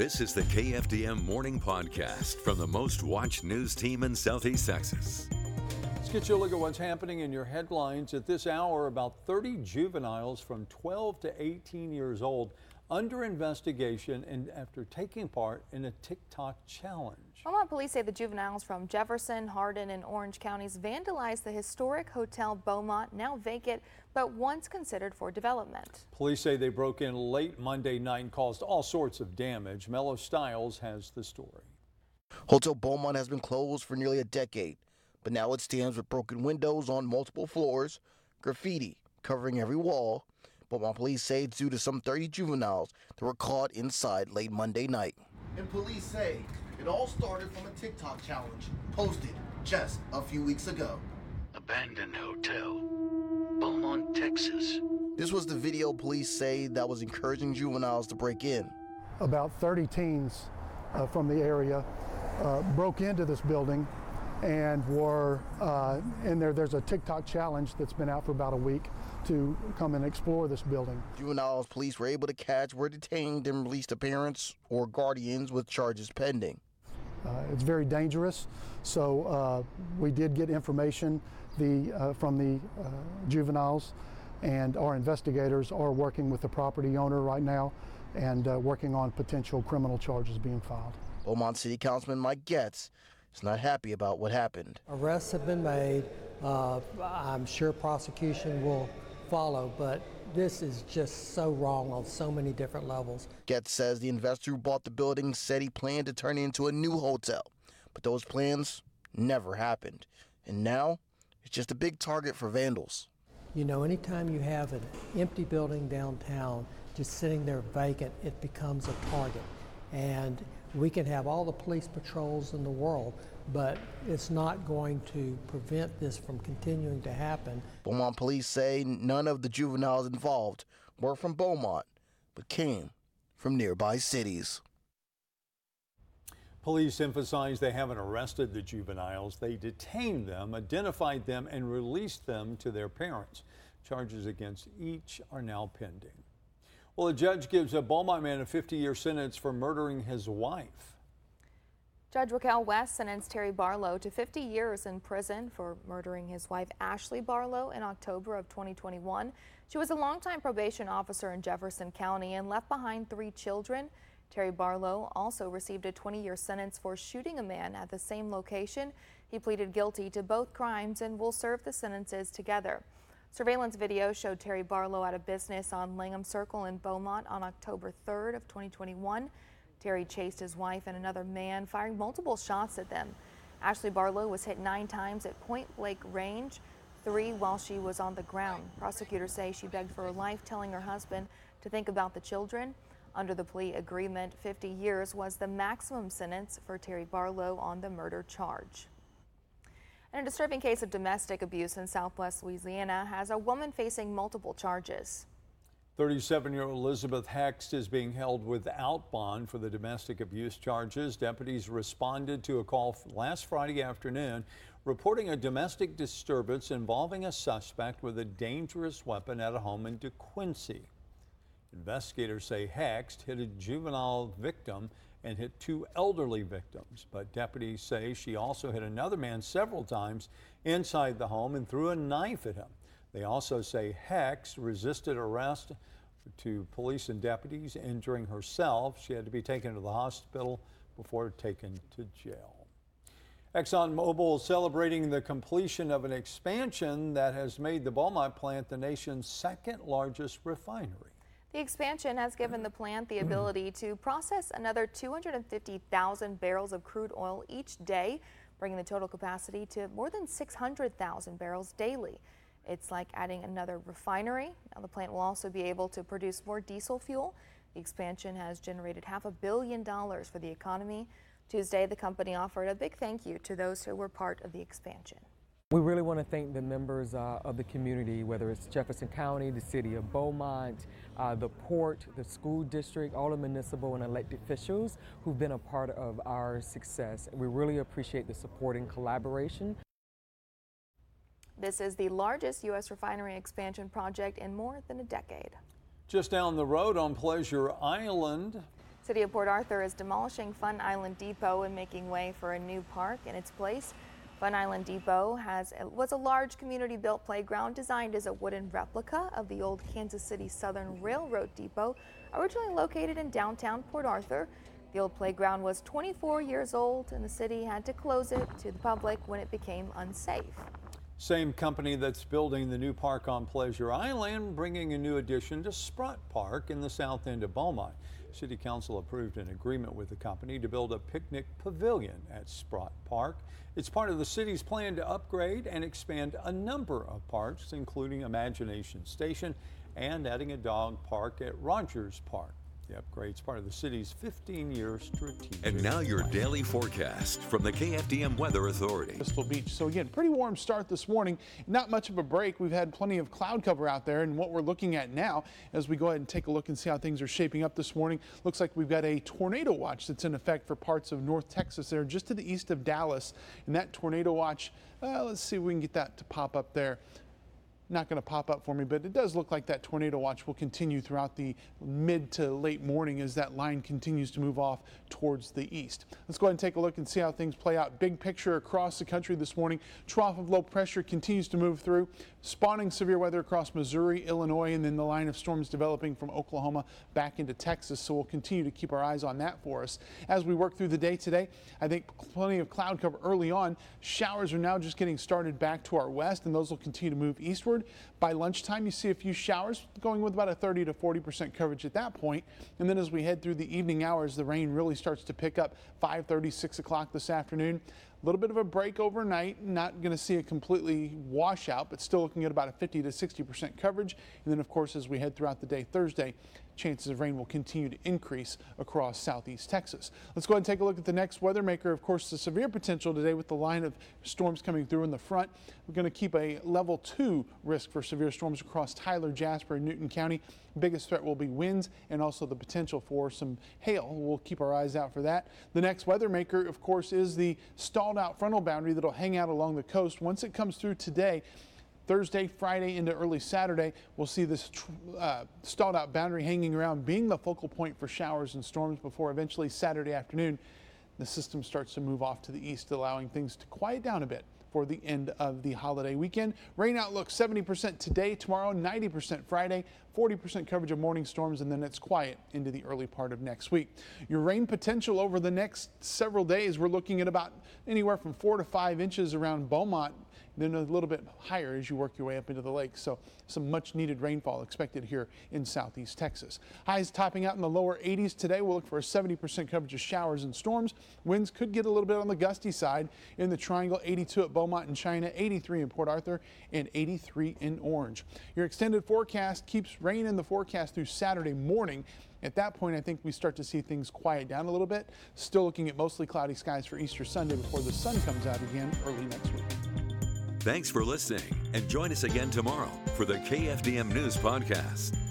This is the KFDM Morning Podcast from the most watched news team in Southeast Texas. Let's get you a look at what's happening in your headlines. At this hour, about 30 juveniles from 12 to 18 years old under investigation and after taking part in a TikTok challenge. Beaumont police say the juveniles from Jefferson, Hardin, and Orange counties vandalized the historic Hotel Beaumont, now vacant, but once considered for development. Police say they broke in late Monday night and caused all sorts of damage. Mello Stiles has the story. Hotel Beaumont has been closed for nearly a decade, but now it stands with broken windows on multiple floors, graffiti covering every wall, Beaumont police say it's due to some 30 juveniles that were caught inside late Monday night. And police say it all started from a TikTok challenge posted just a few weeks ago. Abandoned Hotel, Beaumont, Texas. This was the video police say that was encouraging juveniles to break in. About 30 teens uh, from the area uh, broke into this building and were uh, in there. There's a TikTok challenge that's been out for about a week to come and explore this building. Juveniles police were able to catch were detained and released to parents or guardians with charges pending. Uh, it's very dangerous, so uh, we did get information the, uh, from the uh, juveniles, and our investigators are working with the property owner right now and uh, working on potential criminal charges being filed. Beaumont City Councilman Mike Getz is not happy about what happened. Arrests have been made. Uh, I'm sure prosecution will follow, but this is just so wrong on so many different levels. Getz says the investor who bought the building said he planned to turn it into a new hotel, but those plans never happened. And now it's just a big target for vandals. You know, anytime you have an empty building downtown just sitting there vacant, it becomes a target. And we can have all the police patrols in the world, but it's not going to prevent this from continuing to happen. Beaumont police say none of the juveniles involved were from Beaumont, but came from nearby cities. Police emphasize they haven't arrested the juveniles. They detained them, identified them, and released them to their parents. Charges against each are now pending. Well, a judge gives a Beaumont man a 50 year sentence for murdering his wife. Judge Raquel West sentenced Terry Barlow to 50 years in prison for murdering his wife Ashley Barlow in October of 2021. She was a longtime probation officer in Jefferson County and left behind three children. Terry Barlow also received a 20-year sentence for shooting a man at the same location. He pleaded guilty to both crimes and will serve the sentences together. Surveillance video showed Terry Barlow at a business on Langham Circle in Beaumont on October 3rd of 2021. Terry chased his wife and another man, firing multiple shots at them. Ashley Barlow was hit nine times at point blank range, three while she was on the ground. Prosecutors say she begged for her life, telling her husband to think about the children. Under the plea agreement, 50 years was the maximum sentence for Terry Barlow on the murder charge. And a disturbing case of domestic abuse in southwest Louisiana has a woman facing multiple charges. 37 year old Elizabeth Hext is being held without bond for the domestic abuse charges. Deputies responded to a call last Friday afternoon reporting a domestic disturbance involving a suspect with a dangerous weapon at a home in DeQuincy. Investigators say Hext hit a juvenile victim and hit two elderly victims, but deputies say she also hit another man several times inside the home and threw a knife at him. They also say Hext resisted arrest to police and deputies, injuring herself. She had to be taken to the hospital before taken to jail. ExxonMobil celebrating the completion of an expansion that has made the Beaumont plant the nation's second largest refinery. The expansion has given the plant the ability to process another 250,000 barrels of crude oil each day, bringing the total capacity to more than 600,000 barrels daily. It's like adding another refinery. Now the plant will also be able to produce more diesel fuel. The expansion has generated half a billion dollars for the economy. Tuesday, the company offered a big thank you to those who were part of the expansion. We really want to thank the members uh, of the community, whether it's Jefferson County, the city of Beaumont, uh, the port, the school district, all the municipal and elected officials who've been a part of our success. We really appreciate the support and collaboration. This is the largest U.S. refinery expansion project in more than a decade. Just down the road on Pleasure Island. City of Port Arthur is demolishing Fun Island Depot and making way for a new park in its place. Fun Island Depot has was a large community-built playground designed as a wooden replica of the old Kansas City Southern Railroad Depot, originally located in downtown Port Arthur. The old playground was 24 years old, and the city had to close it to the public when it became unsafe. Same company that's building the new park on Pleasure Island, bringing a new addition to Sprott Park in the south end of Beaumont. City Council approved an agreement with the company to build a picnic pavilion at Sprott Park. It's part of the city's plan to upgrade and expand a number of parks, including Imagination Station and adding a dog park at Rogers Park. The upgrade's part of the city's 15-year strategic And now your plan. daily forecast from the KFDM Weather Authority. Crystal Beach. So again, pretty warm start this morning. Not much of a break. We've had plenty of cloud cover out there, and what we're looking at now, as we go ahead and take a look and see how things are shaping up this morning, looks like we've got a tornado watch that's in effect for parts of North Texas there, just to the east of Dallas. And that tornado watch, uh, let's see if we can get that to pop up there not going to pop up for me, but it does look like that tornado watch will continue throughout the mid to late morning as that line continues to move off towards the east. Let's go ahead and take a look and see how things play out. Big picture across the country this morning. Trough of low pressure continues to move through, spawning severe weather across Missouri, Illinois, and then the line of storms developing from Oklahoma back into Texas. So we'll continue to keep our eyes on that for us. As we work through the day today, I think plenty of cloud cover early on. Showers are now just getting started back to our west, and those will continue to move eastward. By lunchtime, you see a few showers going with about a 30 to 40 percent coverage at that point. And then as we head through the evening hours, the rain really starts to pick up 5:30, 6 o'clock this afternoon. A little bit of a break overnight. Not going to see a completely washout, but still looking at about a 50 to 60 percent coverage. And then, of course, as we head throughout the day Thursday, chances of rain will continue to increase across southeast Texas. Let's go ahead and take a look at the next weather maker. Of course, the severe potential today with the line of storms coming through in the front. We're going to keep a level two risk for severe storms across Tyler, Jasper, and Newton County. Biggest threat will be winds and also the potential for some hail. We'll keep our eyes out for that. The next weather maker, of course, is the stalled out frontal boundary that'll hang out along the coast. Once it comes through today, Thursday, Friday into early Saturday, we'll see this uh, stalled out boundary hanging around, being the focal point for showers and storms before eventually Saturday afternoon, the system starts to move off to the east, allowing things to quiet down a bit for the end of the holiday weekend. Rain outlook 70% today, tomorrow 90% Friday, 40% coverage of morning storms, and then it's quiet into the early part of next week. Your rain potential over the next several days, we're looking at about anywhere from four to five inches around Beaumont then a little bit higher as you work your way up into the lake. So some much needed rainfall expected here in southeast Texas. Highs topping out in the lower 80s today. We'll look for a 70% coverage of showers and storms. Winds could get a little bit on the gusty side in the triangle 82 at Beaumont and China, 83 in Port Arthur, and 83 in Orange. Your extended forecast keeps rain in the forecast through Saturday morning. At that point, I think we start to see things quiet down a little bit. Still looking at mostly cloudy skies for Easter Sunday before the sun comes out again early next week. Thanks for listening and join us again tomorrow for the KFDM News Podcast.